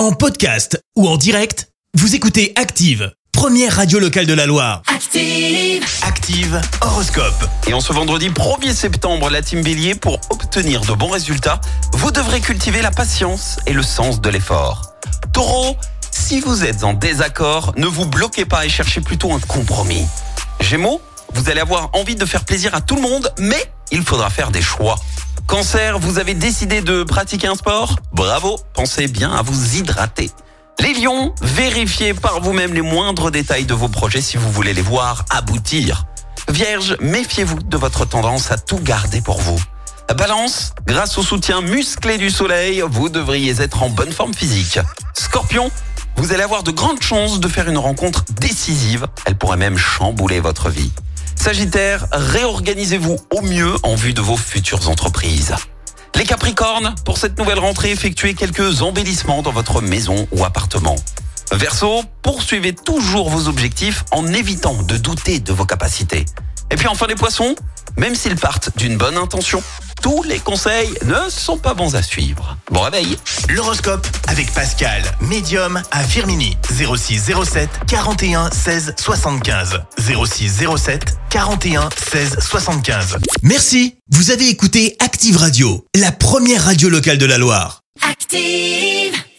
En podcast ou en direct, vous écoutez Active, première radio locale de la Loire. Active. Active Horoscope. Et en ce vendredi 1er septembre, la team Bélier, pour obtenir de bons résultats, vous devrez cultiver la patience et le sens de l'effort. Taureau, si vous êtes en désaccord, ne vous bloquez pas et cherchez plutôt un compromis. Gémeaux, vous allez avoir envie de faire plaisir à tout le monde, mais il faudra faire des choix. Cancer, vous avez décidé de pratiquer un sport Bravo, pensez bien à vous hydrater. Les lions, vérifiez par vous-même les moindres détails de vos projets si vous voulez les voir aboutir. Vierge, méfiez-vous de votre tendance à tout garder pour vous. Balance, grâce au soutien musclé du soleil, vous devriez être en bonne forme physique. Scorpion, vous allez avoir de grandes chances de faire une rencontre décisive. Elle pourrait même chambouler votre vie. Sagittaire, réorganisez-vous au mieux en vue de vos futures entreprises. Les Capricornes, pour cette nouvelle rentrée, effectuez quelques embellissements dans votre maison ou appartement. Verseau, poursuivez toujours vos objectifs en évitant de douter de vos capacités. Et puis enfin les poissons, même s'ils partent d'une bonne intention, tous les conseils ne sont pas bons à suivre. Bon réveil L'horoscope avec Pascal, médium à Firmini. 06 07 41 16 75. 06 07 41 16 75. Merci, vous avez écouté Active Radio, la première radio locale de la Loire. Active.